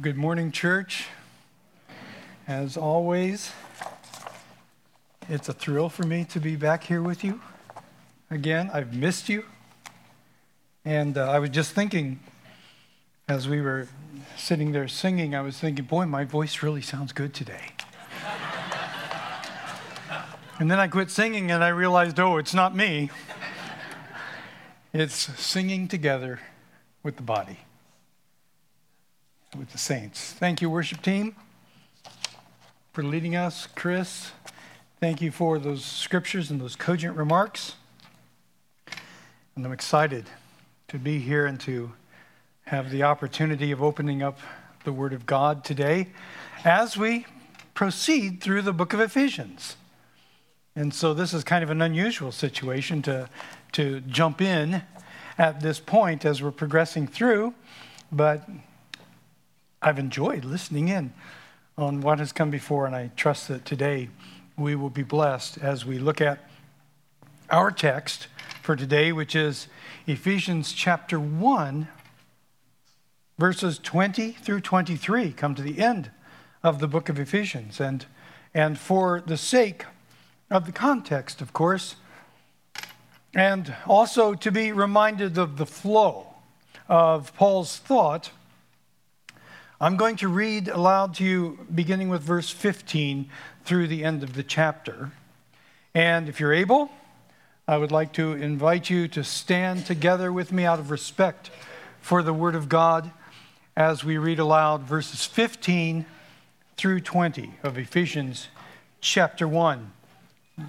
Good morning, church. As always, it's a thrill for me to be back here with you. Again, I've missed you. And uh, I was just thinking, as we were sitting there singing, I was thinking, boy, my voice really sounds good today. and then I quit singing and I realized, oh, it's not me. It's singing together with the body with the saints. Thank you, worship team, for leading us. Chris, thank you for those scriptures and those cogent remarks. And I'm excited to be here and to have the opportunity of opening up the Word of God today as we proceed through the book of Ephesians. And so this is kind of an unusual situation to, to jump in at this point as we're progressing through, but I've enjoyed listening in on what has come before, and I trust that today we will be blessed as we look at our text for today, which is Ephesians chapter 1, verses 20 through 23. Come to the end of the book of Ephesians. And, and for the sake of the context, of course, and also to be reminded of the flow of Paul's thought I'm going to read aloud to you beginning with verse 15 through the end of the chapter. And if you're able, I would like to invite you to stand together with me out of respect for the Word of God as we read aloud verses 15 through 20 of Ephesians chapter 1.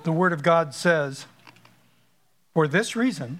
The Word of God says, For this reason,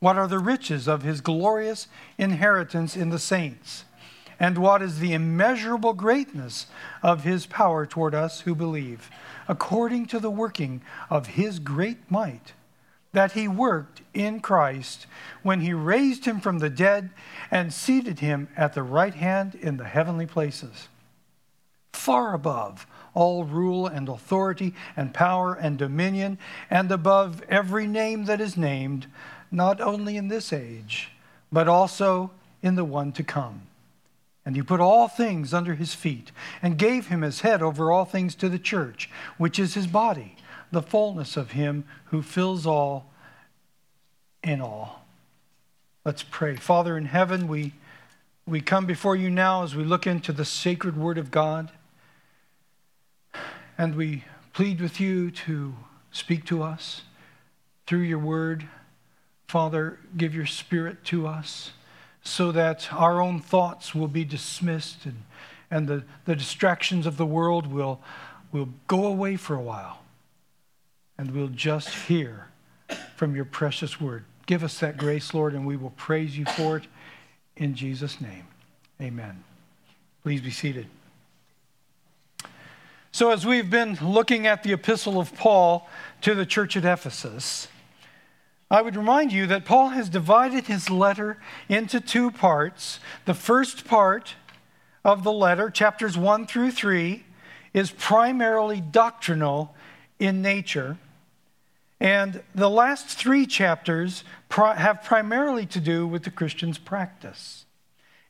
what are the riches of his glorious inheritance in the saints? And what is the immeasurable greatness of his power toward us who believe, according to the working of his great might, that he worked in Christ when he raised him from the dead and seated him at the right hand in the heavenly places, far above all rule and authority and power and dominion, and above every name that is named not only in this age, but also in the one to come. And he put all things under his feet and gave him as head over all things to the church, which is his body, the fullness of him who fills all in all. Let's pray. Father in heaven, we, we come before you now as we look into the sacred word of God. And we plead with you to speak to us through your word. Father, give your spirit to us so that our own thoughts will be dismissed and, and the, the distractions of the world will, will go away for a while. And we'll just hear from your precious word. Give us that grace, Lord, and we will praise you for it in Jesus' name. Amen. Please be seated. So, as we've been looking at the epistle of Paul to the church at Ephesus, I would remind you that Paul has divided his letter into two parts. The first part of the letter, chapters 1 through 3, is primarily doctrinal in nature. And the last three chapters have primarily to do with the Christian's practice.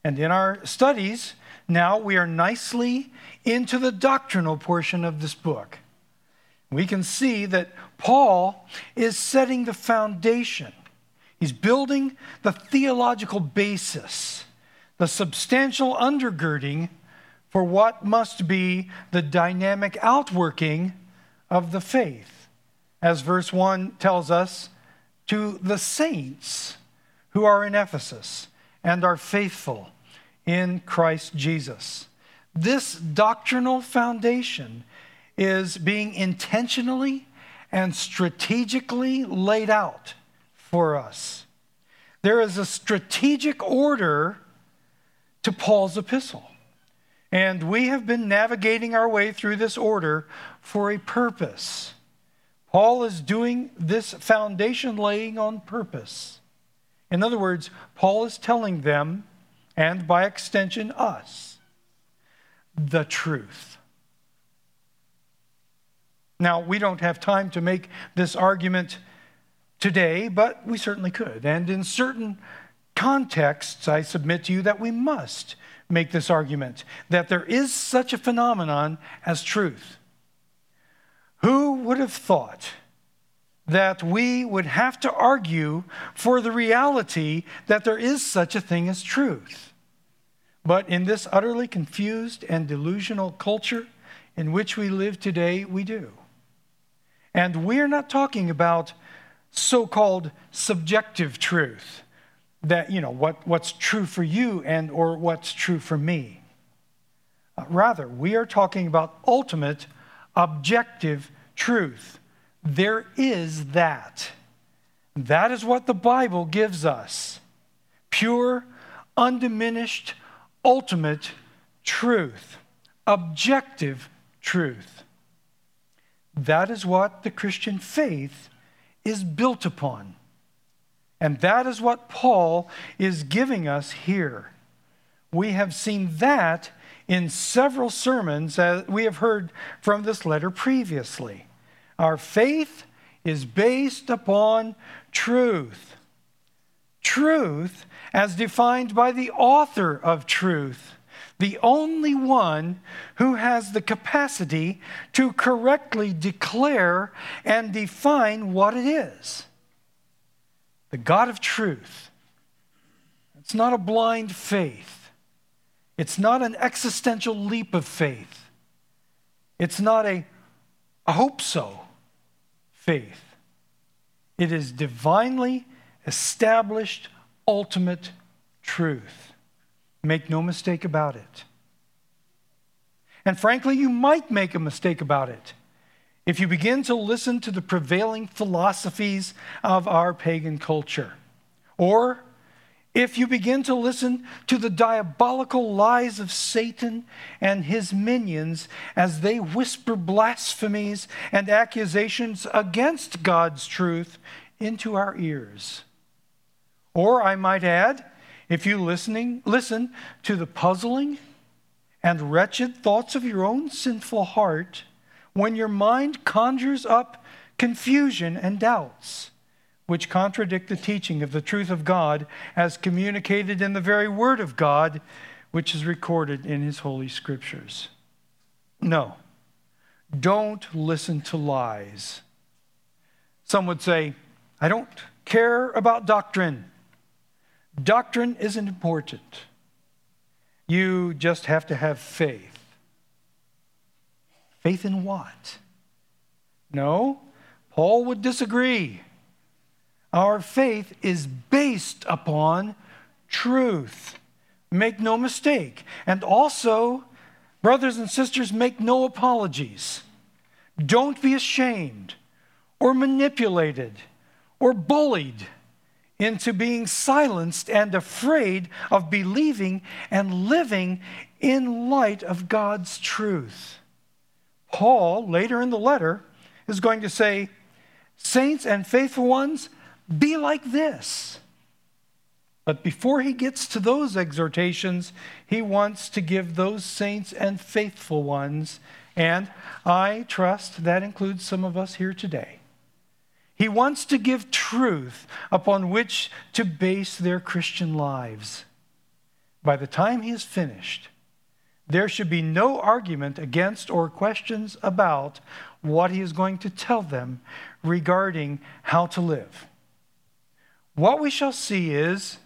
And in our studies, now we are nicely into the doctrinal portion of this book. We can see that Paul is setting the foundation. He's building the theological basis, the substantial undergirding for what must be the dynamic outworking of the faith. As verse 1 tells us, to the saints who are in Ephesus and are faithful in Christ Jesus. This doctrinal foundation is being intentionally and strategically laid out for us. There is a strategic order to Paul's epistle. And we have been navigating our way through this order for a purpose. Paul is doing this foundation laying on purpose. In other words, Paul is telling them, and by extension, us, the truth. Now, we don't have time to make this argument today, but we certainly could. And in certain contexts, I submit to you that we must make this argument that there is such a phenomenon as truth. Who would have thought that we would have to argue for the reality that there is such a thing as truth? But in this utterly confused and delusional culture in which we live today, we do. And we're not talking about so called subjective truth that, you know, what, what's true for you and or what's true for me. Uh, rather, we are talking about ultimate objective truth. There is that. That is what the Bible gives us pure, undiminished, ultimate truth, objective truth. That is what the Christian faith is built upon. And that is what Paul is giving us here. We have seen that in several sermons that we have heard from this letter previously. Our faith is based upon truth. Truth, as defined by the author of truth, the only one who has the capacity to correctly declare and define what it is. The God of truth. It's not a blind faith, it's not an existential leap of faith, it's not a, a hope so faith. It is divinely established ultimate truth. Make no mistake about it. And frankly, you might make a mistake about it if you begin to listen to the prevailing philosophies of our pagan culture. Or if you begin to listen to the diabolical lies of Satan and his minions as they whisper blasphemies and accusations against God's truth into our ears. Or I might add, if you listening, listen to the puzzling and wretched thoughts of your own sinful heart, when your mind conjures up confusion and doubts, which contradict the teaching of the truth of God as communicated in the very Word of God, which is recorded in His Holy Scriptures. No, don't listen to lies. Some would say, I don't care about doctrine. Doctrine isn't important. You just have to have faith. Faith in what? No, Paul would disagree. Our faith is based upon truth. Make no mistake. And also, brothers and sisters, make no apologies. Don't be ashamed or manipulated or bullied into being silenced and afraid of believing and living in light of God's truth. Paul, later in the letter, is going to say, Saints and faithful ones, be like this. But before he gets to those exhortations, he wants to give those saints and faithful ones, and I trust that includes some of us here today he wants to give truth upon which to base their Christian lives. By the time he is finished, there should be no argument against or questions about what he is going to tell them regarding how to live. What we shall see is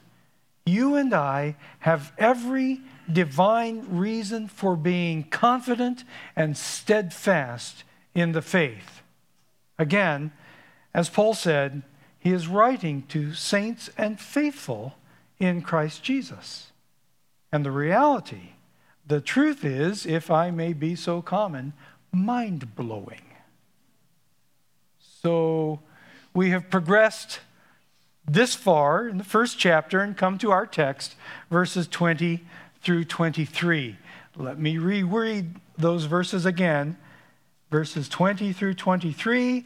you and I have every divine reason for being confident and steadfast in the faith. Again, as Paul said, he is writing to saints and faithful in Christ Jesus. And the reality, the truth is, if I may be so common, mind blowing. So we have progressed this far in the first chapter and come to our text, verses 20 through 23. Let me reread those verses again verses 20 through 23,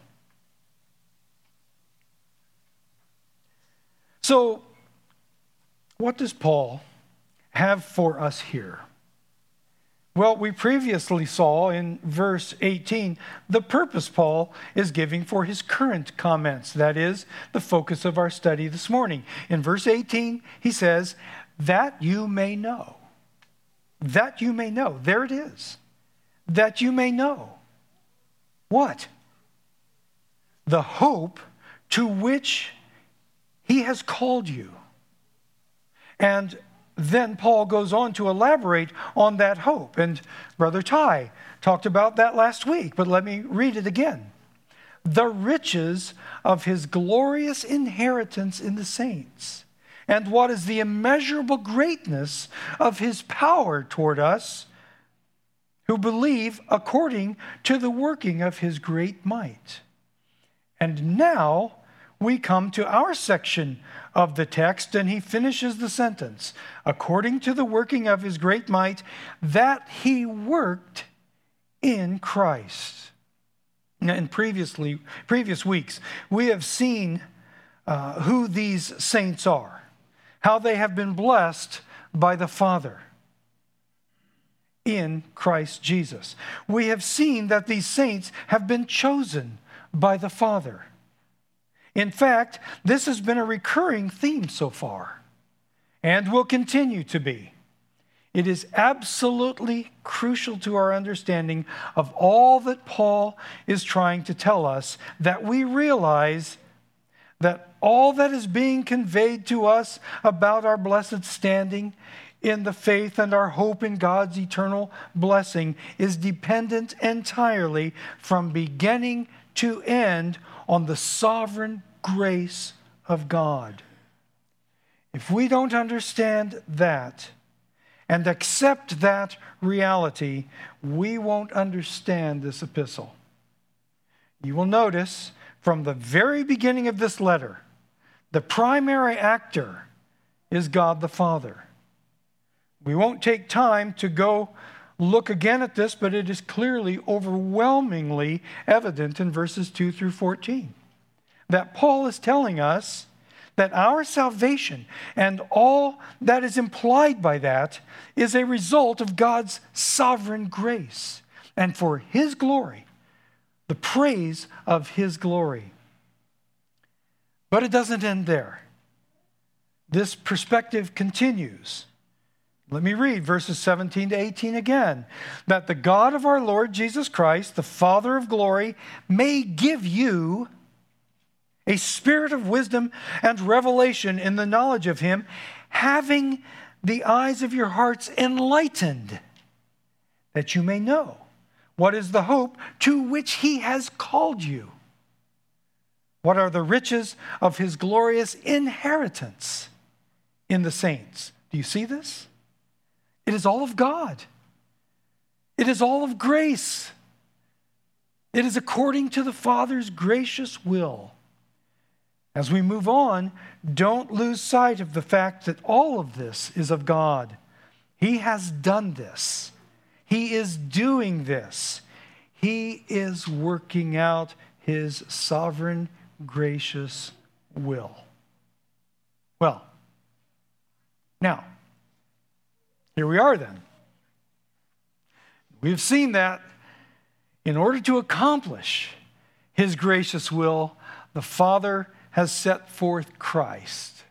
So, what does Paul have for us here? Well, we previously saw in verse 18 the purpose Paul is giving for his current comments. That is the focus of our study this morning. In verse 18, he says, That you may know. That you may know. There it is. That you may know. What? the hope to which he has called you. And then Paul goes on to elaborate on that hope. And Brother Ty talked about that last week, but let me read it again. The riches of his glorious inheritance in the saints, and what is the immeasurable greatness of his power toward us who believe according to the working of his great might. And now we come to our section of the text, and he finishes the sentence according to the working of his great might, that he worked in Christ. In previously, previous weeks, we have seen uh, who these saints are, how they have been blessed by the Father in Christ Jesus. We have seen that these saints have been chosen by the Father. In fact, this has been a recurring theme so far and will continue to be. It is absolutely crucial to our understanding of all that Paul is trying to tell us that we realize that all that is being conveyed to us about our blessed standing in the faith and our hope in God's eternal blessing is dependent entirely from beginning to end on the sovereign grace of God. If we don't understand that and accept that reality, we won't understand this epistle. You will notice from the very beginning of this letter, the primary actor is God the Father. We won't take time to go look again at this, but it is clearly overwhelmingly evident in verses 2 through 14 that Paul is telling us that our salvation and all that is implied by that is a result of God's sovereign grace and for His glory, the praise of His glory. But it doesn't end there. This perspective continues. Let me read verses 17 to 18 again. That the God of our Lord Jesus Christ, the Father of glory, may give you a spirit of wisdom and revelation in the knowledge of Him, having the eyes of your hearts enlightened, that you may know what is the hope to which He has called you. What are the riches of His glorious inheritance in the saints? Do you see this? It is all of God. It is all of grace. It is according to the Father's gracious will. As we move on, don't lose sight of the fact that all of this is of God. He has done this, He is doing this, He is working out His sovereign, gracious will. Well, now, here we are then. We've seen that in order to accomplish his gracious will, the Father has set forth Christ.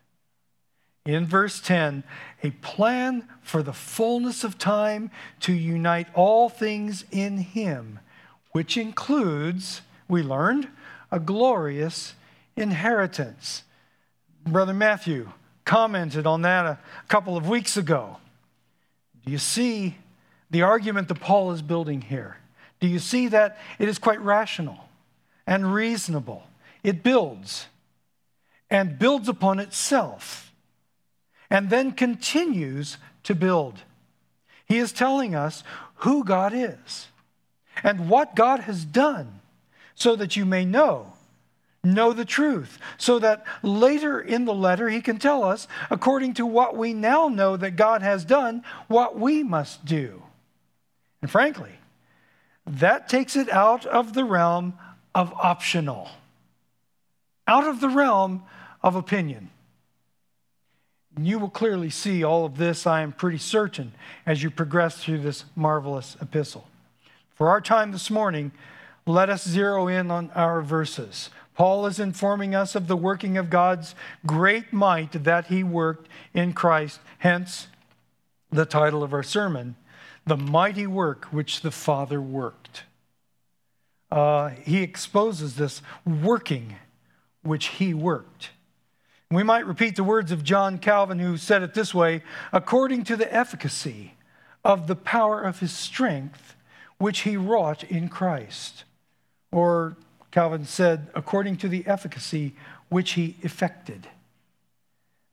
In verse 10, a plan for the fullness of time to unite all things in him, which includes, we learned, a glorious inheritance. Brother Matthew commented on that a couple of weeks ago. Do you see the argument that Paul is building here. Do you see that it is quite rational and reasonable? It builds and builds upon itself and then continues to build. He is telling us who God is and what God has done so that you may know know the truth, so that later in the letter he can tell us, according to what we now know that God has done, what we must do. And frankly, that takes it out of the realm of optional, out of the realm of opinion. You will clearly see all of this, I am pretty certain, as you progress through this marvelous epistle. For our time this morning, let us zero in on our verses. Paul is informing us of the working of God's great might that he worked in Christ, hence the title of our sermon, The Mighty Work Which the Father Worked. Uh, he exposes this working which he worked. We might repeat the words of John Calvin, who said it this way according to the efficacy of the power of his strength, which he wrought in Christ. Or Calvin said, according to the efficacy which he effected.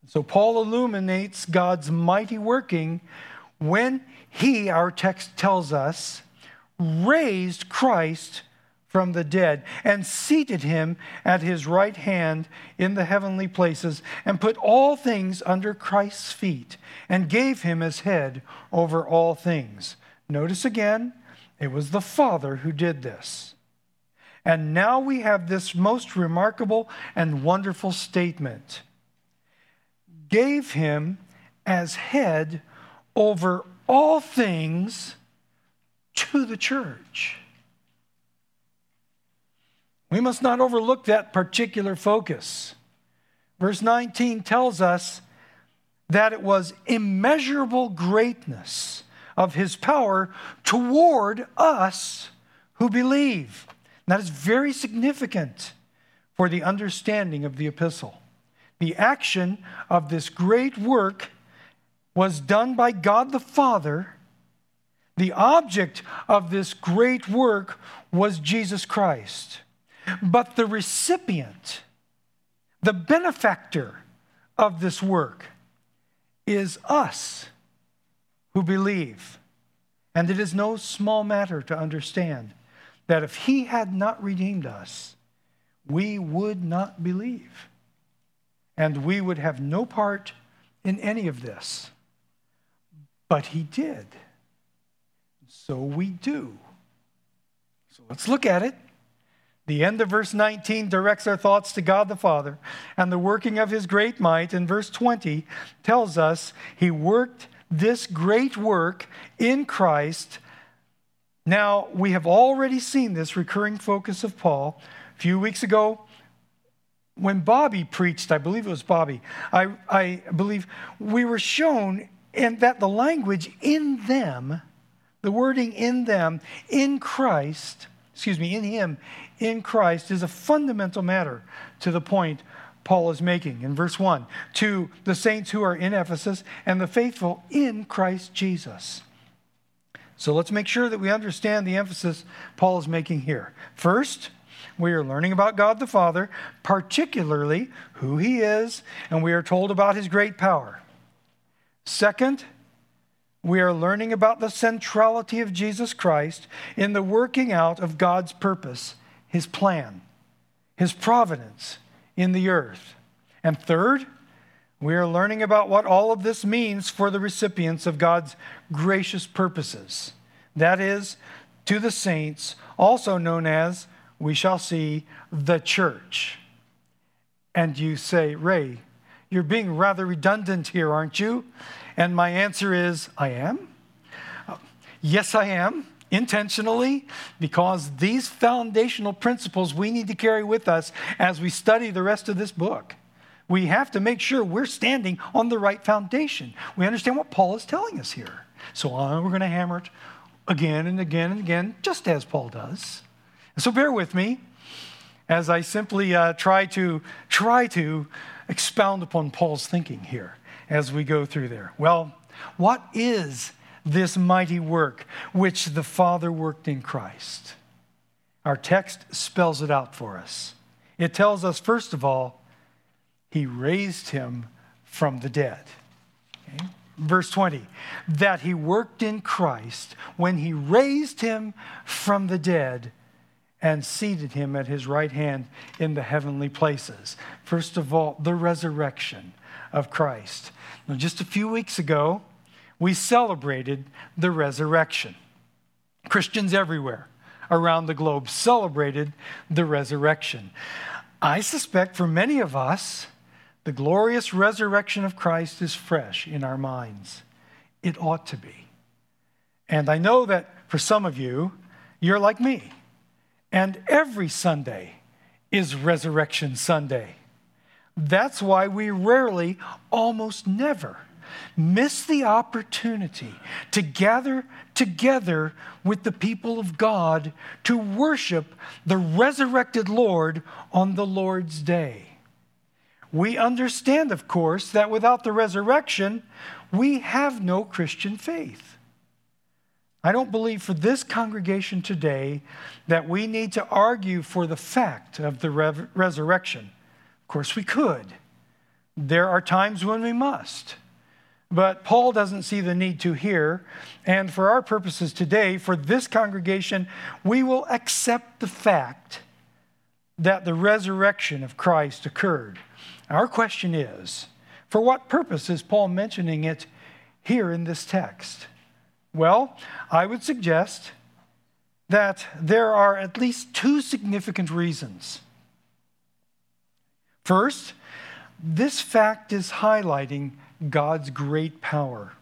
So Paul illuminates God's mighty working when he, our text tells us, raised Christ from the dead and seated him at his right hand in the heavenly places and put all things under Christ's feet and gave him as head over all things. Notice again, it was the Father who did this. And now we have this most remarkable and wonderful statement gave him as head over all things to the church. We must not overlook that particular focus. Verse 19 tells us that it was immeasurable greatness of his power toward us who believe. That is very significant for the understanding of the epistle. The action of this great work was done by God the Father. The object of this great work was Jesus Christ. But the recipient, the benefactor of this work, is us who believe. And it is no small matter to understand that if he had not redeemed us, we would not believe. And we would have no part in any of this. But he did. So we do. So let's look at it. The end of verse 19 directs our thoughts to God the Father and the working of his great might. And verse 20 tells us he worked this great work in Christ now, we have already seen this recurring focus of Paul. A few weeks ago, when Bobby preached, I believe it was Bobby, I, I believe we were shown in that the language in them, the wording in them, in Christ, excuse me, in Him, in Christ, is a fundamental matter to the point Paul is making in verse 1 to the saints who are in Ephesus and the faithful in Christ Jesus. So let's make sure that we understand the emphasis Paul is making here. First, we are learning about God the Father, particularly who he is, and we are told about his great power. Second, we are learning about the centrality of Jesus Christ in the working out of God's purpose, his plan, his providence in the earth. And third, we are learning about what all of this means for the recipients of God's gracious purposes. That is, to the saints, also known as, we shall see, the church. And you say, Ray, you're being rather redundant here, aren't you? And my answer is, I am. Yes, I am, intentionally, because these foundational principles we need to carry with us as we study the rest of this book we have to make sure we're standing on the right foundation. We understand what Paul is telling us here. So uh, we're going to hammer it again and again and again, just as Paul does. so bear with me as I simply uh, try to try to expound upon Paul's thinking here as we go through there. Well, what is this mighty work which the Father worked in Christ? Our text spells it out for us. It tells us, first of all, he raised him from the dead. Okay? Verse 20, that he worked in Christ when he raised him from the dead and seated him at his right hand in the heavenly places. First of all, the resurrection of Christ. Now, just a few weeks ago, we celebrated the resurrection. Christians everywhere around the globe celebrated the resurrection. I suspect for many of us, the glorious resurrection of Christ is fresh in our minds. It ought to be. And I know that for some of you, you're like me. And every Sunday is Resurrection Sunday. That's why we rarely, almost never, miss the opportunity to gather together with the people of God to worship the resurrected Lord on the Lord's day. We understand, of course, that without the resurrection, we have no Christian faith. I don't believe for this congregation today that we need to argue for the fact of the re- resurrection. Of course, we could. There are times when we must. But Paul doesn't see the need to here. And for our purposes today, for this congregation, we will accept the fact that the resurrection of Christ occurred. Our question is for what purpose is Paul mentioning it here in this text? Well, I would suggest that there are at least two significant reasons. First, this fact is highlighting God's great power.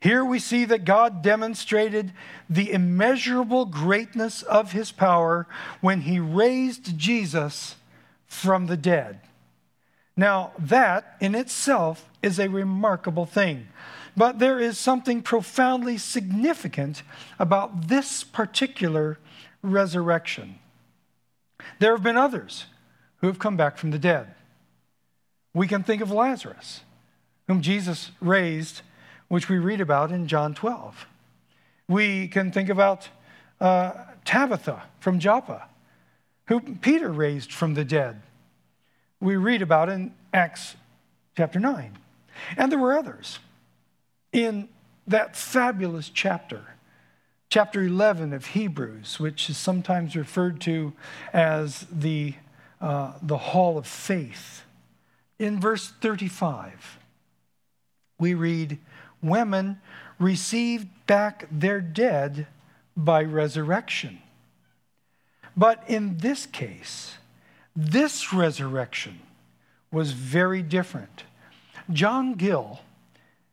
Here we see that God demonstrated the immeasurable greatness of his power when he raised Jesus from the dead. Now, that in itself is a remarkable thing. But there is something profoundly significant about this particular resurrection. There have been others who have come back from the dead. We can think of Lazarus, whom Jesus raised, which we read about in John 12. We can think about uh, Tabitha from Joppa, who Peter raised from the dead. We read about in Acts chapter 9. And there were others in that fabulous chapter, chapter 11 of Hebrews, which is sometimes referred to as the, uh, the hall of faith. In verse 35, we read, Women received back their dead by resurrection. But in this case, this resurrection was very different. John Gill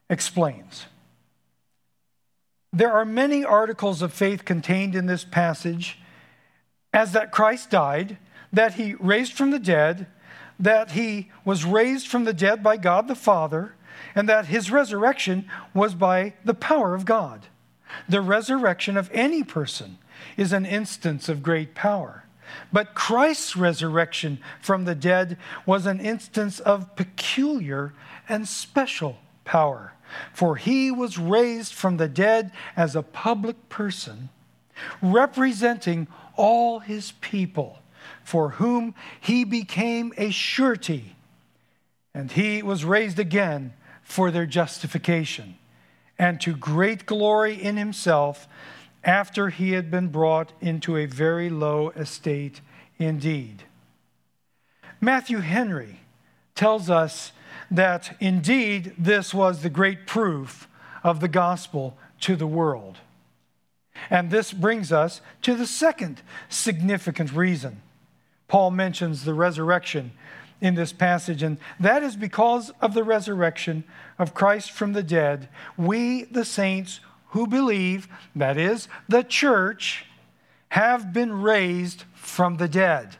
explains. There are many articles of faith contained in this passage, as that Christ died, that he raised from the dead, that he was raised from the dead by God the Father, and that his resurrection was by the power of God. The resurrection of any person is an instance of great power. But Christ's resurrection from the dead was an instance of peculiar and special power. For he was raised from the dead as a public person, representing all his people, for whom he became a surety. And he was raised again for their justification, and to great glory in himself after he had been brought into a very low estate indeed. Matthew Henry tells us that indeed this was the great proof of the gospel to the world. And this brings us to the second significant reason. Paul mentions the resurrection in this passage, and that is because of the resurrection of Christ from the dead, we, the saints who believe, that is, the church, have been raised from the dead.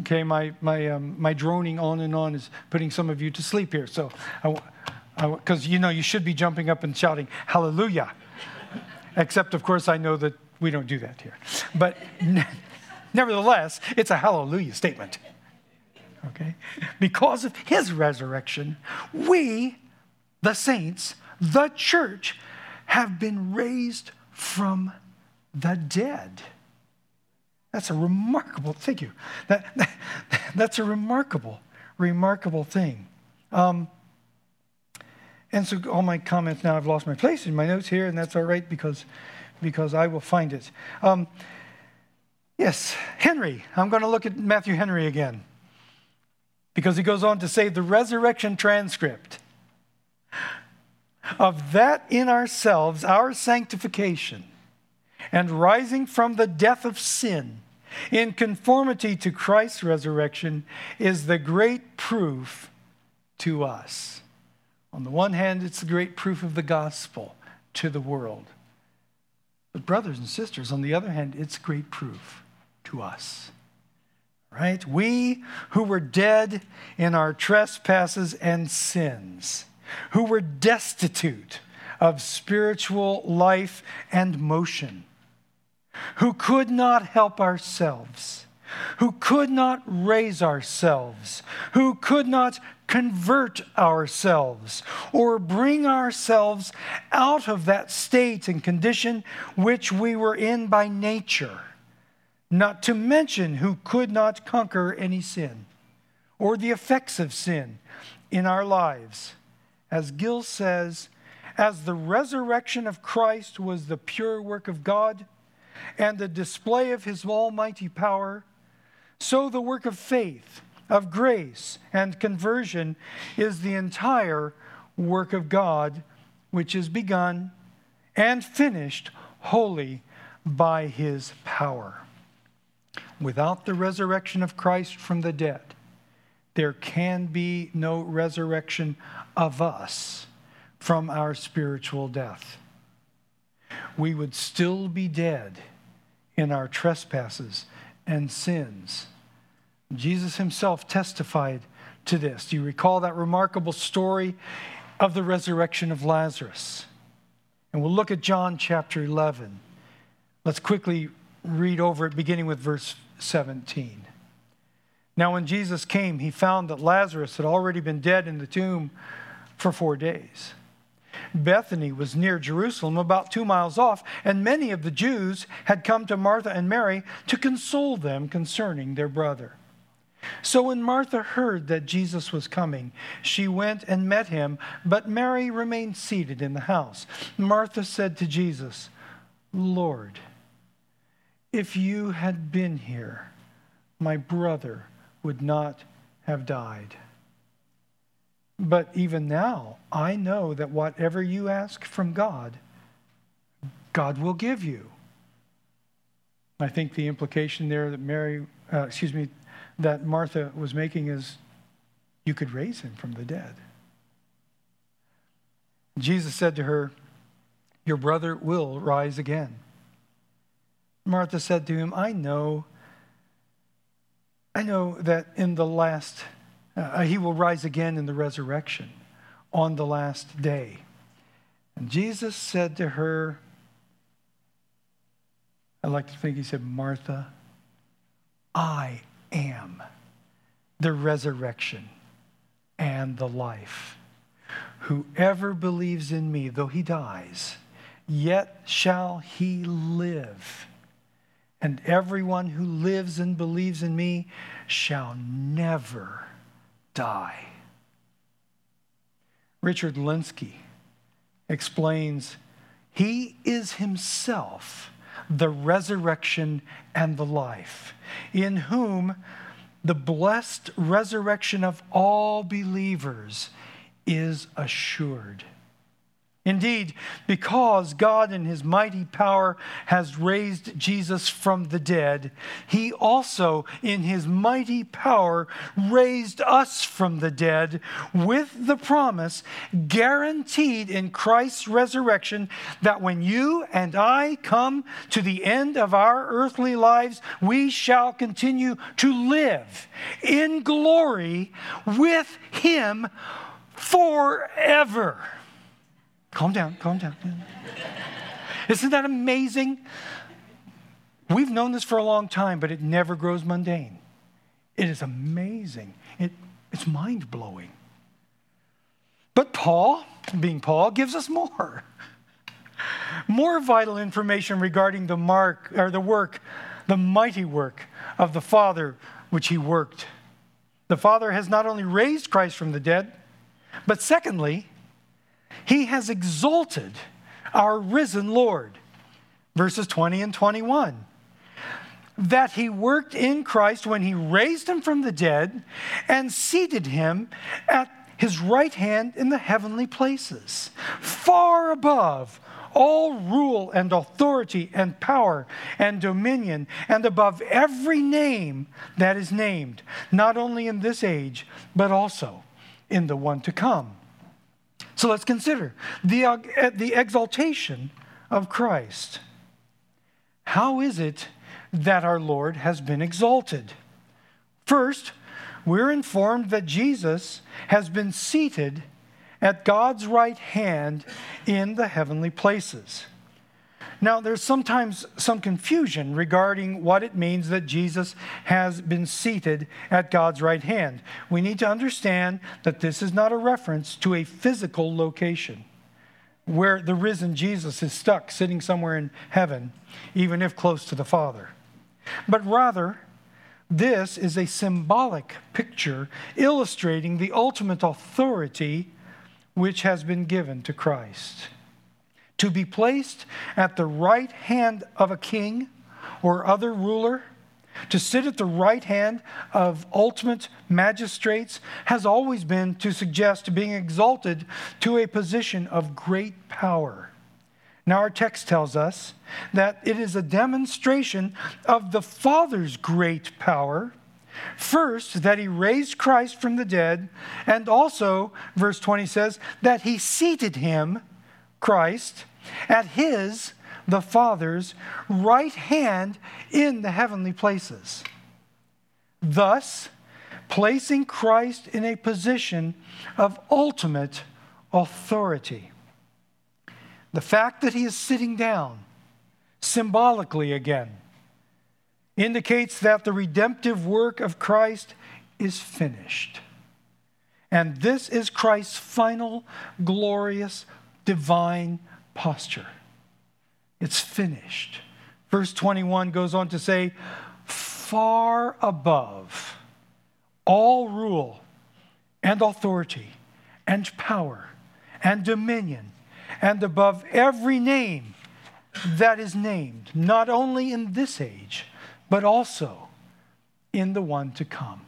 Okay, my, my, um, my droning on and on is putting some of you to sleep here. So, because you know, you should be jumping up and shouting, Hallelujah. Except, of course, I know that we don't do that here. But nevertheless, it's a hallelujah statement. Okay? Because of his resurrection, we, the saints, the church, have been raised from the dead. That's a remarkable, thank you. That, that that's a remarkable, remarkable thing. Um, and so all my comments now, I've lost my place in my notes here, and that's all right because, because I will find it. Um, yes, Henry. I'm going to look at Matthew Henry again because he goes on to say the resurrection transcript of that in ourselves, our sanctification, and rising from the death of sin in conformity to Christ's resurrection is the great proof to us. On the one hand, it's the great proof of the gospel to the world. But, brothers and sisters, on the other hand, it's great proof to us. Right? We who were dead in our trespasses and sins who were destitute of spiritual life and motion, who could not help ourselves, who could not raise ourselves, who could not convert ourselves or bring ourselves out of that state and condition which we were in by nature, not to mention who could not conquer any sin or the effects of sin in our lives as Gill says, as the resurrection of Christ was the pure work of God and the display of his almighty power, so the work of faith, of grace, and conversion is the entire work of God, which is begun and finished wholly by his power. Without the resurrection of Christ from the dead, there can be no resurrection of us from our spiritual death. We would still be dead in our trespasses and sins. Jesus himself testified to this. Do you recall that remarkable story of the resurrection of Lazarus? And we'll look at John chapter 11. Let's quickly read over it, beginning with verse 17. Now, when Jesus came, he found that Lazarus had already been dead in the tomb for four days. Bethany was near Jerusalem, about two miles off, and many of the Jews had come to Martha and Mary to console them concerning their brother. So when Martha heard that Jesus was coming, she went and met him, but Mary remained seated in the house. Martha said to Jesus, Lord, if you had been here, my brother would not have died. But even now, I know that whatever you ask from God, God will give you. I think the implication there that Mary, uh, excuse me, that Martha was making is you could raise him from the dead. Jesus said to her, Your brother will rise again. Martha said to him, I know I know that in the last, uh, he will rise again in the resurrection on the last day. And Jesus said to her, I like to think he said, Martha, I am the resurrection and the life. Whoever believes in me, though he dies, yet shall he live and everyone who lives and believes in me shall never die. Richard Lenski explains He is Himself the resurrection and the life, in whom the blessed resurrection of all believers is assured. Indeed, because God in his mighty power has raised Jesus from the dead, he also in his mighty power raised us from the dead with the promise guaranteed in Christ's resurrection that when you and I come to the end of our earthly lives, we shall continue to live in glory with him forever. Calm down, calm down. Isn't that amazing? We've known this for a long time, but it never grows mundane. It is amazing. It, it's mind blowing. But Paul, being Paul, gives us more. More vital information regarding the mark or the work, the mighty work of the Father which he worked. The Father has not only raised Christ from the dead, but secondly, he has exalted our risen Lord. Verses 20 and 21 that he worked in Christ when he raised him from the dead and seated him at his right hand in the heavenly places, far above all rule and authority and power and dominion, and above every name that is named, not only in this age, but also in the one to come. So let's consider the, uh, the exaltation of Christ. How is it that our Lord has been exalted? First, we're informed that Jesus has been seated at God's right hand in the heavenly places. Now, there's sometimes some confusion regarding what it means that Jesus has been seated at God's right hand. We need to understand that this is not a reference to a physical location where the risen Jesus is stuck sitting somewhere in heaven, even if close to the Father, but rather, this is a symbolic picture illustrating the ultimate authority which has been given to Christ to be placed at the right hand of a king or other ruler, to sit at the right hand of ultimate magistrates, has always been to suggest being exalted to a position of great power. Now, our text tells us that it is a demonstration of the Father's great power. First, that he raised Christ from the dead, and also, verse 20 says, that he seated him Christ, at his, the Father's, right hand in the heavenly places. Thus, placing Christ in a position of ultimate authority. The fact that he is sitting down, symbolically again, indicates that the redemptive work of Christ is finished. And this is Christ's final, glorious divine posture. It's finished. Verse 21 goes on to say, far above all rule and authority and power and dominion and above every name that is named, not only in this age, but also in the one to come.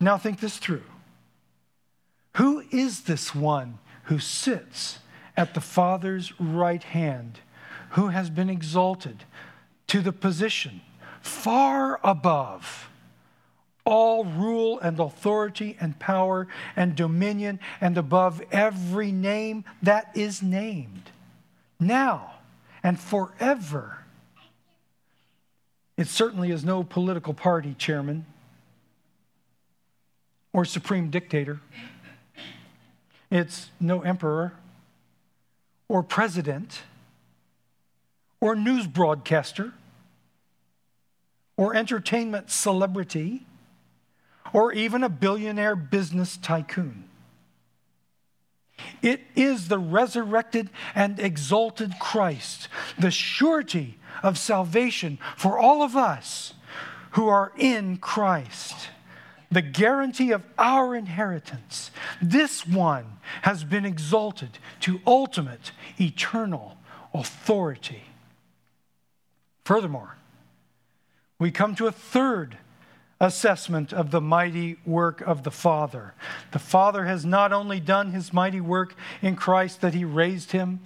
Now think this through. Who is this one who sits at the Father's right hand, who has been exalted to the position far above all rule and authority and power and dominion and above every name that is named, now and forever. It certainly is no political party chairman or supreme dictator. It's no emperor or president or news broadcaster or entertainment celebrity or even a billionaire business tycoon. It is the resurrected and exalted Christ, the surety of salvation for all of us who are in Christ the guarantee of our inheritance. This one has been exalted to ultimate, eternal authority. Furthermore, we come to a third assessment of the mighty work of the Father. The Father has not only done his mighty work in Christ that he raised him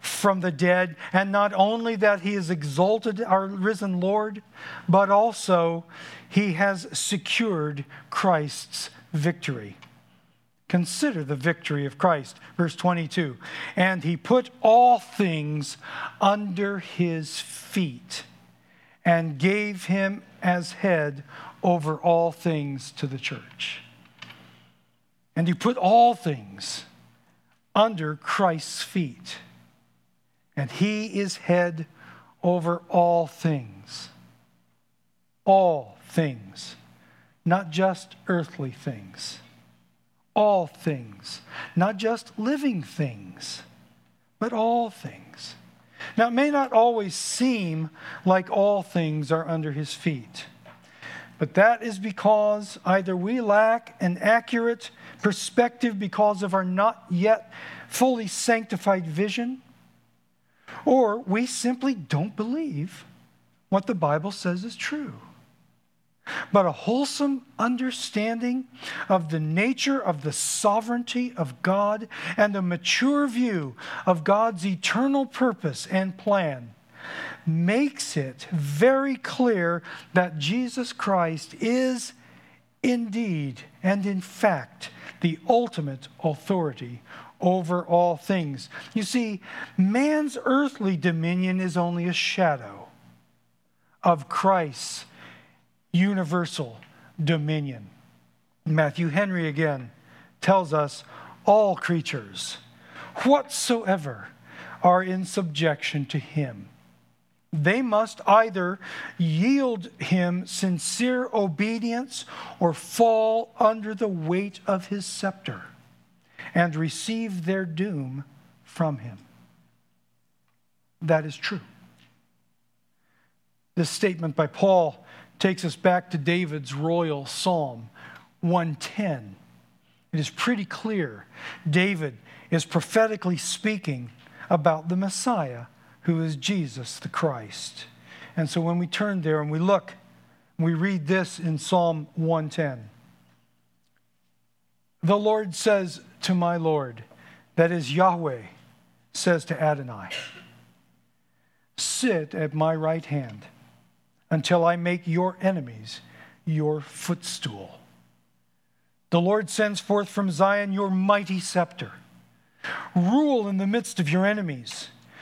from the dead, and not only that he has exalted our risen Lord, but also he has secured Christ's victory. Consider the victory of Christ. Verse 22 And he put all things under his feet and gave him as head over all things to the church. And he put all things under Christ's feet. And he is head over all things. All things, not just earthly things. all things, not just living things, but all things. Now, it may not always seem like all things are under his feet, but that is because either we lack an accurate perspective because of our not yet fully sanctified vision, or we simply don't believe what the Bible says is true. But a wholesome understanding of the nature of the sovereignty of God and a mature view of God's eternal purpose and plan makes it very clear that Jesus Christ is indeed and in fact the ultimate authority over all things. You see, man's earthly dominion is only a shadow of Christ's universal dominion. Matthew Henry again tells us all creatures whatsoever are in subjection to him. They must either yield him sincere obedience or fall under the weight of his scepter and receive their doom from him. That is true. This statement by Paul takes us back to David's royal psalm 110. It is pretty clear. David is prophetically speaking about the Messiah, who is Jesus the Christ. And so when we turn there and we look, we read this in Psalm 110. The Lord says to my Lord, that is Yahweh, says to Adonai, Sit at my right hand until I make your enemies your footstool. The Lord sends forth from Zion your mighty scepter. Rule in the midst of your enemies.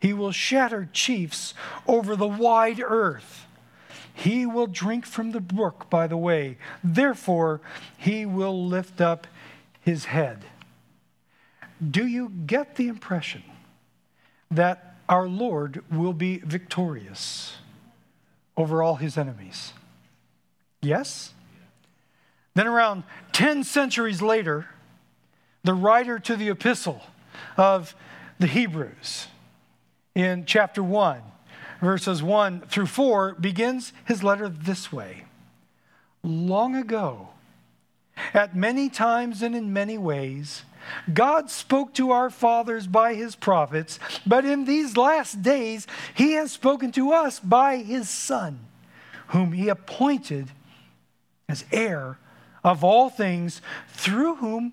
He will shatter chiefs over the wide earth. He will drink from the brook by the way. Therefore, he will lift up his head. Do you get the impression that our Lord will be victorious over all his enemies. Yes? Then, around 10 centuries later, the writer to the epistle of the Hebrews in chapter 1, verses 1 through 4, begins his letter this way. Long ago, at many times and in many ways, God spoke to our fathers by his prophets, but in these last days he has spoken to us by his Son, whom he appointed as heir of all things, through whom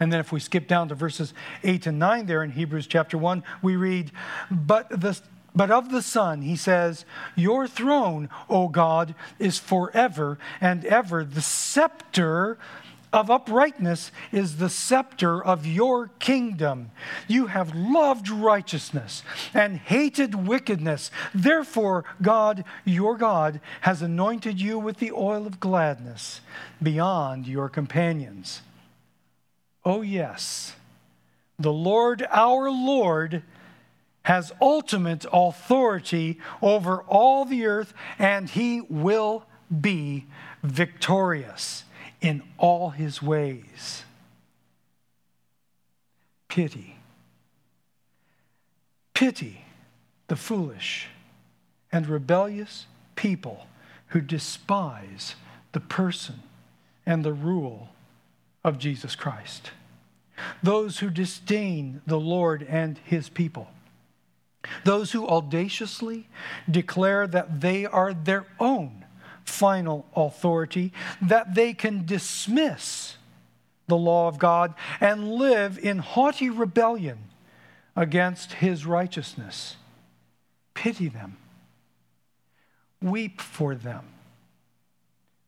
And then if we skip down to verses 8 and 9 there in Hebrews chapter 1, we read, But the but of the Son, he says, Your throne, O God, is forever and ever. The scepter of uprightness is the scepter of your kingdom. You have loved righteousness and hated wickedness. Therefore, God, your God, has anointed you with the oil of gladness beyond your companions. Oh, yes, the Lord, our Lord, has ultimate authority over all the earth, and he will be victorious in all his ways. Pity. Pity the foolish and rebellious people who despise the person and the rule of Jesus Christ. Those who disdain the Lord and his people. Those who audaciously declare that they are their own final authority, that they can dismiss the law of God and live in haughty rebellion against his righteousness. Pity them, weep for them,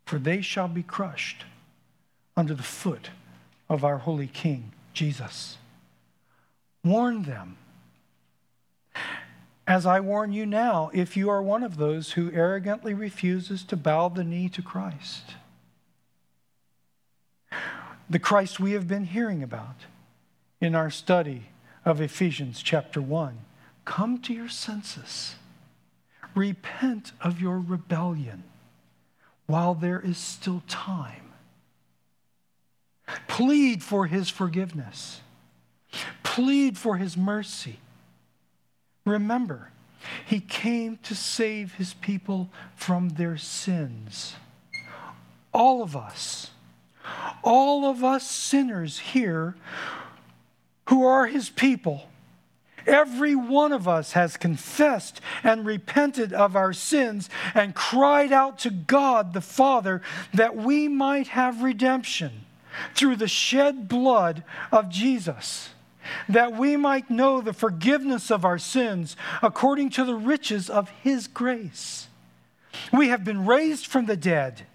for they shall be crushed under the foot of our holy King, Jesus. Warn them. As I warn you now, if you are one of those who arrogantly refuses to bow the knee to Christ, the Christ we have been hearing about in our study of Ephesians chapter 1, come to your senses. Repent of your rebellion while there is still time. Plead for his forgiveness. Plead for his mercy. Remember, he came to save his people from their sins. All of us, all of us sinners here who are his people, every one of us has confessed and repented of our sins and cried out to God the Father that we might have redemption through the shed blood of Jesus, that we might know the forgiveness of our sins according to the riches of His grace. We have been raised from the dead,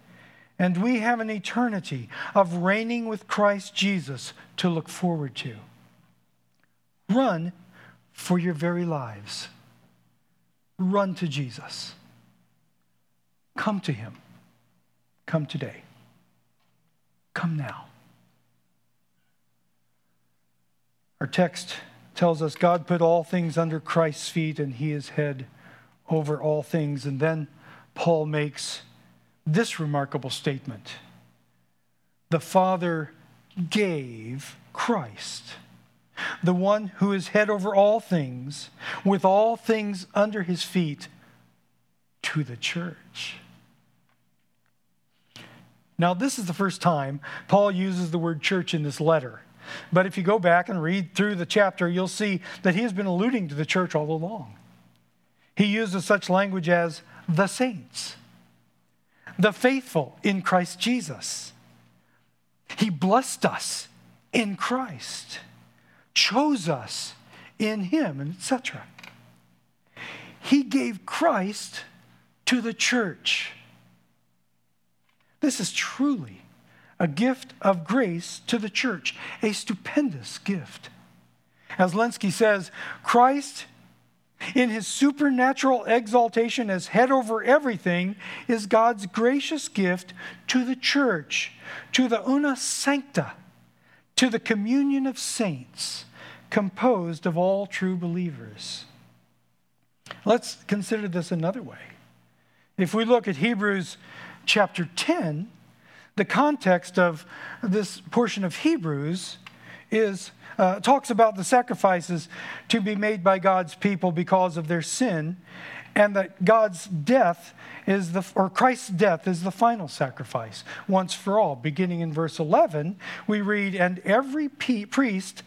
and we have an eternity of reigning with Christ Jesus to look forward to. Run for your very lives. Run to Jesus. Come to Him. Come today. Come now. Our text tells us God put all things under Christ's feet and he is head over all things. And then Paul makes this remarkable statement The Father gave Christ, the one who is head over all things, with all things under his feet, to the church. Now, this is the first time Paul uses the word church in this letter. But if you go back and read through the chapter, you'll see that he has been alluding to the church all along. He uses such language as the saints, the faithful in Christ Jesus. He blessed us in Christ, chose us in him, and etc. He gave Christ to the church. This is truly a gift of grace to the church, a stupendous gift. As Lenski says, Christ, in his supernatural exaltation as head over everything, is God's gracious gift to the church, to the una sancta, to the communion of saints, composed of all true believers. Let's consider this another way. If we look at Hebrews chapter 10, the context of this portion of Hebrews is uh, talks about the sacrifices to be made by God's people because of their sin, and that God's death is the or Christ's death is the final sacrifice once for all. Beginning in verse 11, we read, "And every priest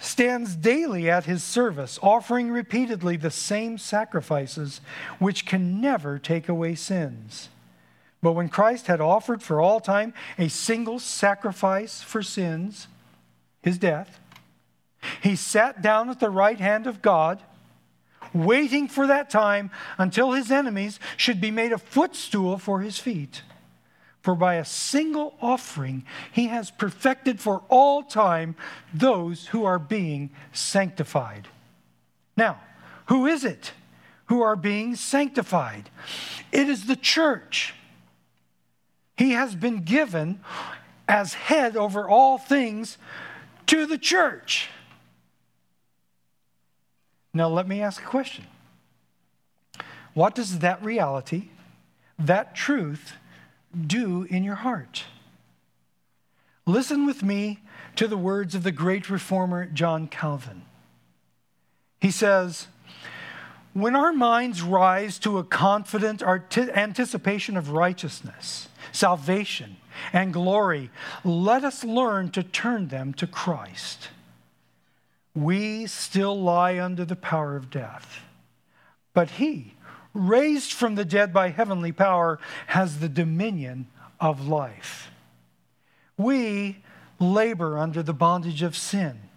stands daily at his service, offering repeatedly the same sacrifices, which can never take away sins." But when Christ had offered for all time a single sacrifice for sins, his death, he sat down at the right hand of God, waiting for that time until his enemies should be made a footstool for his feet. For by a single offering, he has perfected for all time those who are being sanctified. Now, who is it who are being sanctified? It is the church he has been given as head over all things to the church. Now, let me ask a question. What does that reality, that truth, do in your heart? Listen with me to the words of the great reformer John Calvin. He says, When our minds rise to a confident anticipation of righteousness, salvation, and glory, let us learn to turn them to Christ. we still lie under the power of death. But he, raised from the dead by heavenly power, has the dominion of life. We labor under the bondage of sin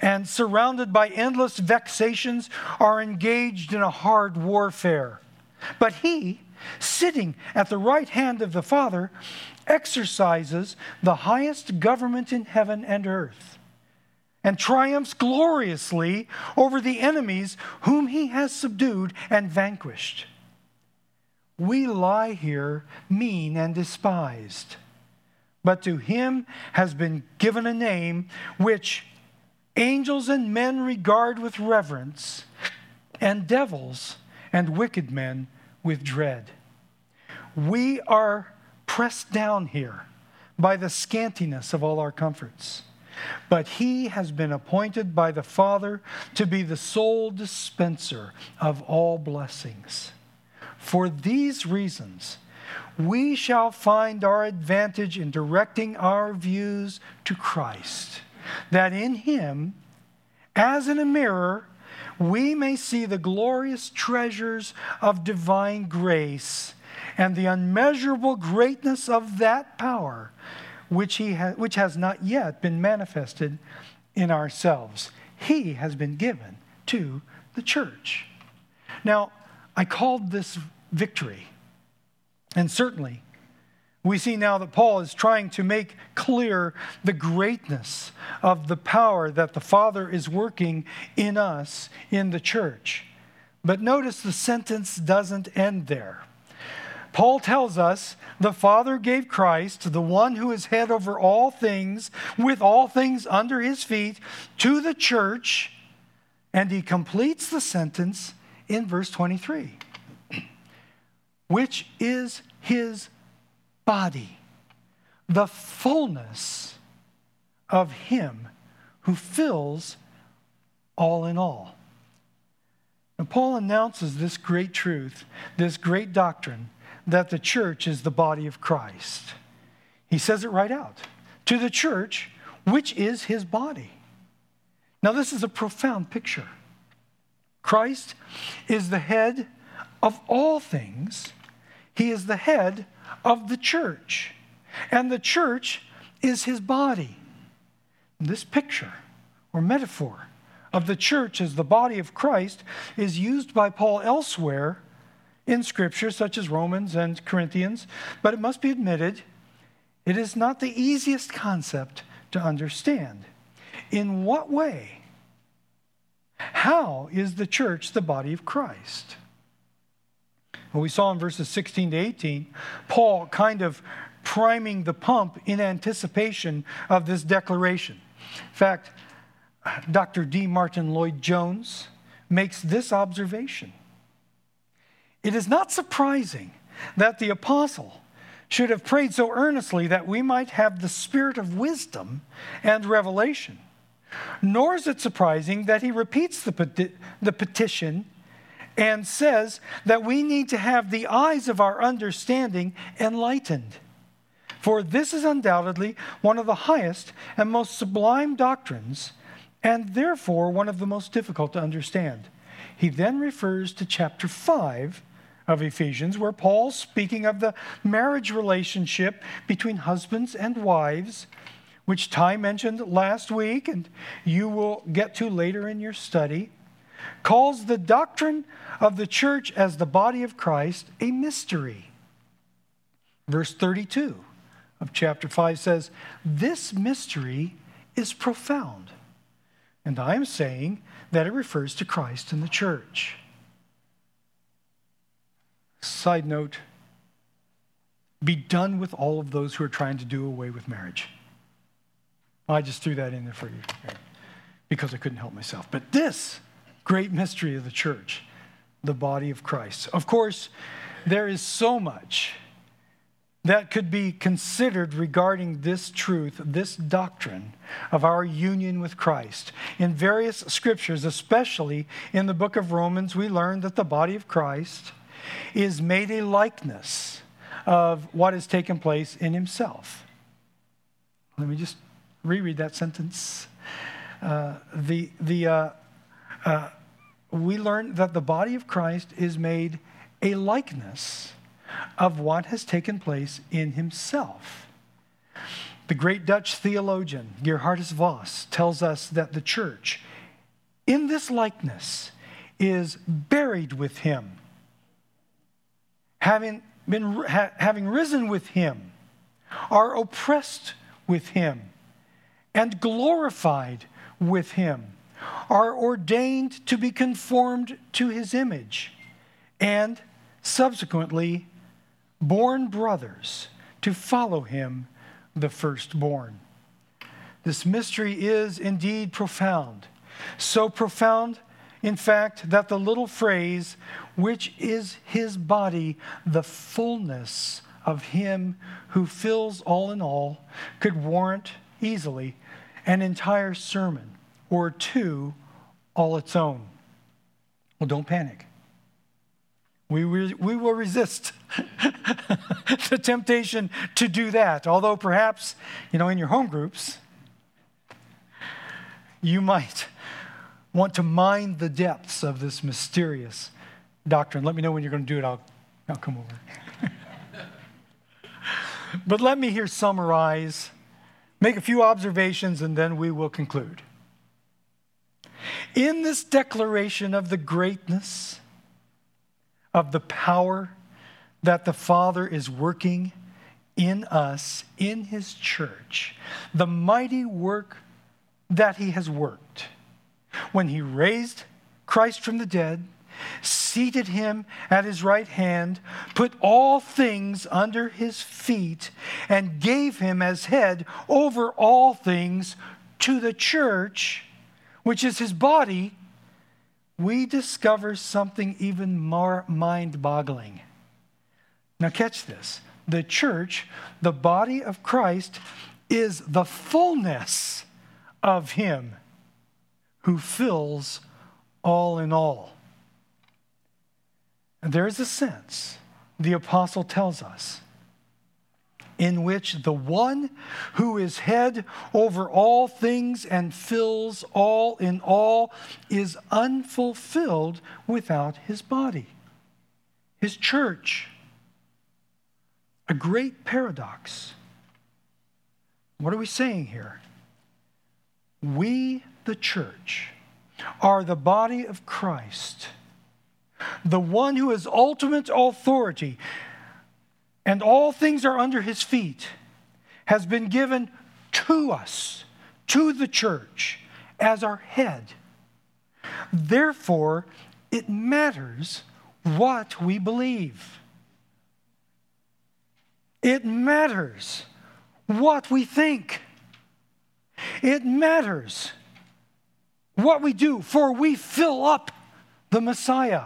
and surrounded by endless vexations are engaged in a hard warfare. But he, sitting at the right hand of the Father, exercises the highest government in heaven and earth and triumphs gloriously over the enemies whom he has subdued and vanquished. We lie here mean and despised, but to him has been given a name which angels and men regard with reverence, and devils and wicked men with dread. We are pressed down here by the scantiness of all our comforts. But he has been appointed by the Father to be the sole dispenser of all blessings. For these reasons, we shall find our advantage in directing our views to Christ, that in him, as in a mirror, we may see the glorious treasures of divine grace and the unmeasurable greatness of that power which, he ha- which has not yet been manifested in ourselves. He has been given to the church. Now, I called this victory. And certainly, we see now that Paul is trying to make clear the greatness of the power that the Father is working in us in the church. But notice the sentence doesn't end there. Paul tells us the Father gave Christ, the one who is head over all things, with all things under his feet, to the church, and he completes the sentence in verse 23, which is his body, the fullness of him who fills all in all. Now, Paul announces this great truth, this great doctrine that the church is the body of Christ. He says it right out to the church, which is his body. Now, this is a profound picture. Christ is the head of all things, he is the head of the church, and the church is his body. This picture or metaphor of the church as the body of Christ is used by Paul elsewhere in Scripture, such as Romans and Corinthians, but it must be admitted, it is not the easiest concept to understand. In what way? How is the church the body of Christ? We saw in verses 16 to 18, Paul kind of priming the pump in anticipation of this declaration. In fact, Dr. D. Martyn Lloyd Jones makes this observation it is not surprising that the apostle should have prayed so earnestly that we might have the spirit of wisdom and revelation. Nor is it surprising that he repeats the, peti- the petition and says that we need to have the eyes of our understanding enlightened. For this is undoubtedly one of the highest and most sublime doctrines, and therefore one of the most difficult to understand. He then refers to chapter 5 of Ephesians, where Paul's speaking of the marriage relationship between husbands and wives, which Ty mentioned last week and you will get to later in your study, calls the doctrine of the church as the body of Christ a mystery. Verse 32 of chapter 5 says, This mystery is profound. And I am saying that it refers to Christ and the church. Side note be done with all of those who are trying to do away with marriage. I just threw that in there for you because I couldn't help myself. But this great mystery of the church, the body of Christ. Of course, there is so much that could be considered regarding this truth, this doctrine of our union with Christ. In various scriptures, especially in the book of Romans, we learn that the body of Christ is made a likeness of what has taken place in himself. Let me just reread that sentence. uh, the, the, uh, we learn that the body of Christ is made a likeness of what has taken place in himself. The great Dutch theologian Geerhardus Vos tells us that the church, in this likeness, is buried with him, having, been, ha, having risen with him, are oppressed with him, and glorified with him, are ordained to be conformed to his image, and subsequently born brothers to follow him, the firstborn. This mystery is indeed profound, so profound, in fact, that the little phrase, which is his body, the fullness of him who fills all in all, could warrant easily an entire sermon or two all its own. Well, don't panic. We, re- we will resist the temptation to do that. Although perhaps, you know, in your home groups, you might want to mine the depths of this mysterious doctrine. Let me know when you're going to do it. I'll, I'll come over. but let me here summarize, make a few observations, and then we will conclude. In this declaration of the greatness, of the power that the Father is working in us, in His church, the mighty work that He has worked. When He raised Christ from the dead, seated Him at His right hand, put all things under His feet, and gave Him as head over all things to the church, which is His body we discover something even more mind boggling. Now, catch this the church, the body of Christ, is the fullness of Him who fills all in all. And there is a sense, the apostle tells us, in which the one who is head over all things and fills all in all is unfulfilled without his body, his church. A great paradox. What are we saying here? We, the church, are the body of Christ, the one who has ultimate authority and all things are under his feet, has been given to us, to the church, as our head. Therefore, it matters what we believe. It matters what we think. It matters what we do, for we fill up the Messiah.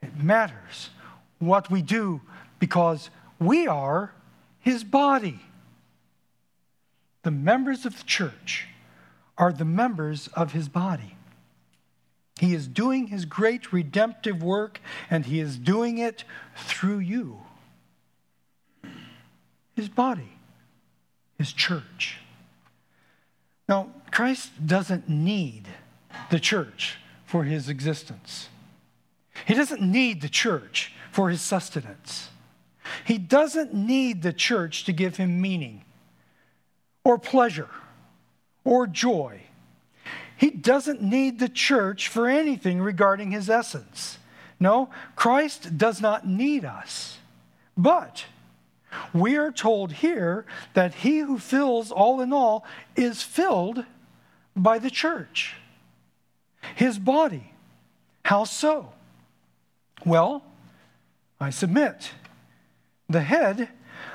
It matters what we do because we are his body. The members of the church are the members of his body. He is doing his great redemptive work, and he is doing it through you. His body, his church. Now, Christ doesn't need the church for his existence. He doesn't need the church for his sustenance. He doesn't need the church to give him meaning or pleasure or joy. He doesn't need the church for anything regarding his essence. No, Christ does not need us. But we are told here that he who fills all in all is filled by the church, his body. How so? Well, I submit. The head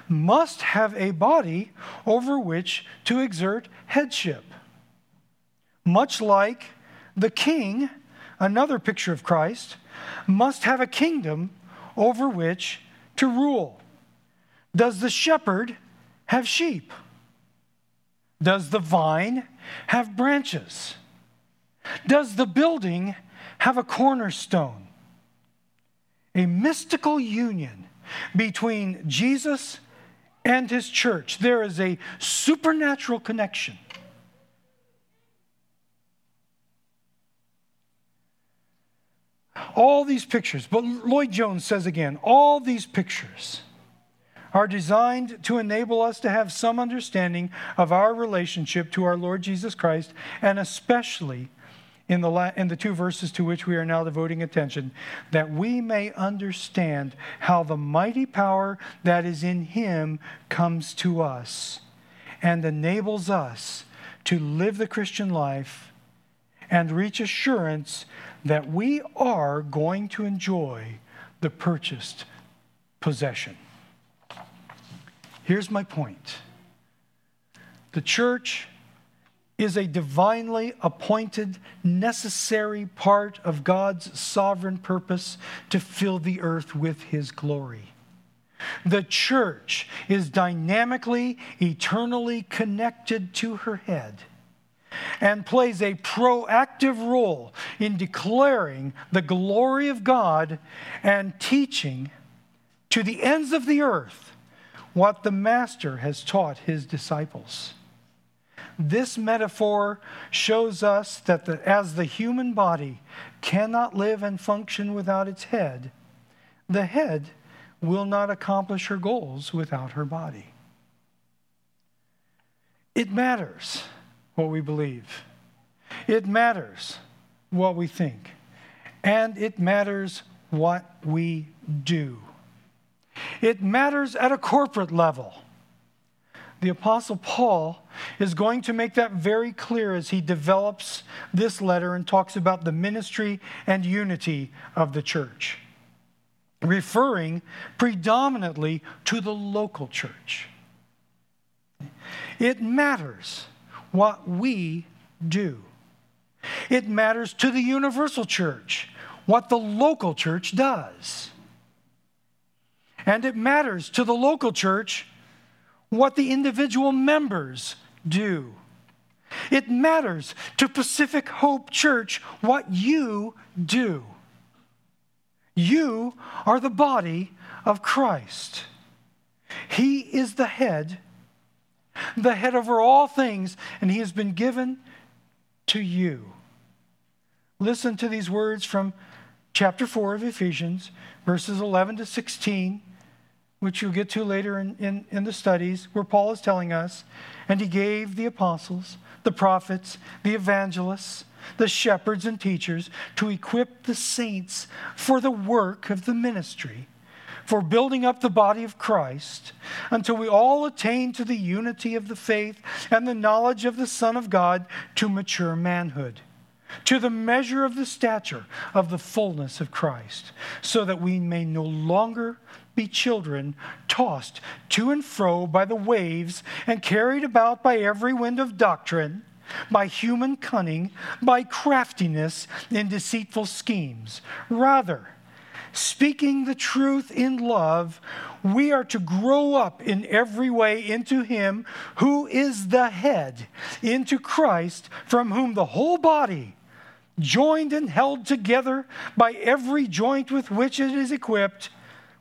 must have a body over which to exert headship. Much like the king, another picture of Christ, must have a kingdom over which to rule. Does the shepherd have sheep? Does the vine have branches? Does the building have a cornerstone? a mystical union between Jesus and his church. There is a supernatural connection. All these pictures, but Lloyd Jones says again, all these pictures are designed to enable us to have some understanding of our relationship to our Lord Jesus Christ and especially in the, la- in the two verses to which we are now devoting attention, that we may understand how the mighty power that is in Him comes to us and enables us to live the Christian life and reach assurance that we are going to enjoy the purchased possession. Here's my point the church is a divinely appointed, necessary part of God's sovereign purpose to fill the earth with his glory. The church is dynamically, eternally connected to her head and plays a proactive role in declaring the glory of God and teaching to the ends of the earth what the Master has taught his disciples. This metaphor shows us that the, as the human body cannot live and function without its head, the head will not accomplish her goals without her body. It matters what we believe, it matters what we think, and it matters what we do. It matters at a corporate level the Apostle Paul is going to make that very clear as he develops this letter and talks about the ministry and unity of the church, referring predominantly to the local church. It matters what we do, it matters to the universal church what the local church does. And it matters to the local church what the individual members do. It matters to Pacific Hope Church what you do. You are the body of Christ. He is the head, the head over all things, and He has been given to you. Listen to these words from chapter 4 of Ephesians, verses 11 to 16 which you'll get to later in, in, in, the studies, where Paul is telling us, and he gave the apostles, the prophets, the evangelists, the shepherds and teachers to equip the saints for the work of the ministry, for building up the body of Christ, until we all attain to the unity of the faith and the knowledge of the Son of God to mature manhood. To the measure of the stature of the fullness of Christ, so that we may no longer be children, tossed to and fro by the waves and carried about by every wind of doctrine, by human cunning, by craftiness in deceitful schemes. Rather, speaking the truth in love, we are to grow up in every way into Him who is the head, into Christ, from whom the whole body, joined and held together by every joint with which it is equipped,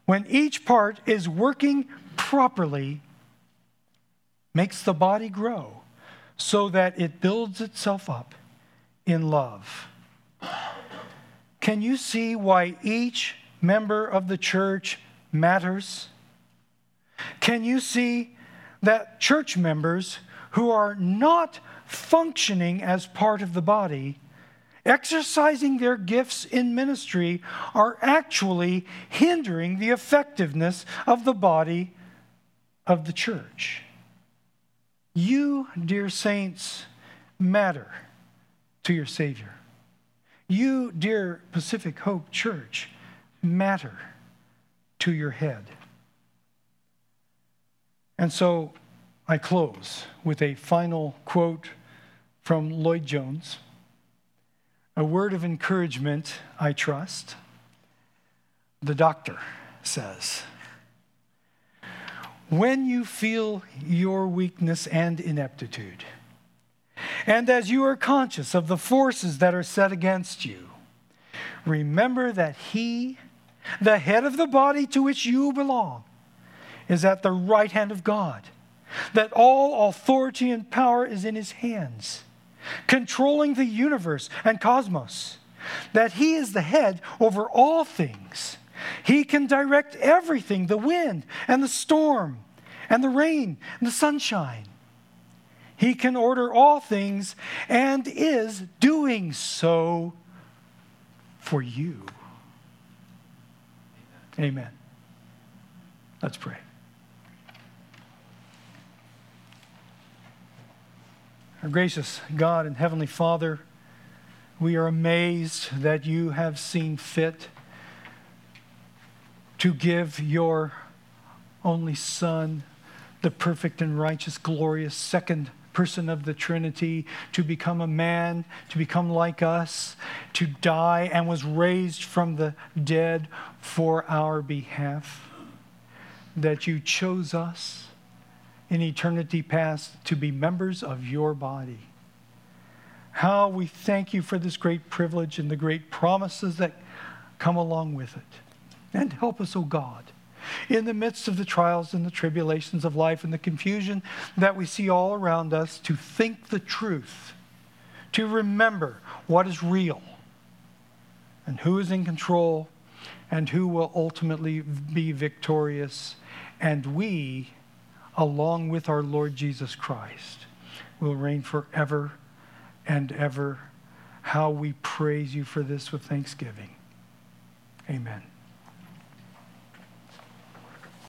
when each part is working properly, makes the body grow so that it builds itself up in love. Can you see why each member of the church matters? Can you see that church members who are not functioning as part of the body exercising their gifts in ministry are actually hindering the effectiveness of the body of the church. You, dear saints, matter to your Savior. You, dear Pacific Hope Church, matter to your head. And so I close with a final quote from Lloyd Jones. A word of encouragement, I trust. The doctor says, When you feel your weakness and ineptitude, and as you are conscious of the forces that are set against you, remember that He, the head of the body to which you belong, is at the right hand of God, that all authority and power is in His hands controlling the universe and cosmos, that He is the head over all things. He can direct everything the wind and the storm and the rain and the sunshine. He can order all things and is doing so for you. Amen. Let's pray. Our gracious God and Heavenly Father, we are amazed that you have seen fit to give your only Son, the perfect and righteous, glorious second person of the Trinity, to become a man, to become like us, to die, and was raised from the dead for our behalf. That you chose us in eternity past to be members of your body. How we thank you for this great privilege and the great promises that come along with it. And help us, O oh God, in the midst of the trials and the tribulations of life and the confusion that we see all around us, to think the truth, to remember what is real and who is in control and who will ultimately be victorious. And we, along with our Lord Jesus Christ, will reign forever and ever. How we praise you for this with thanksgiving. Amen.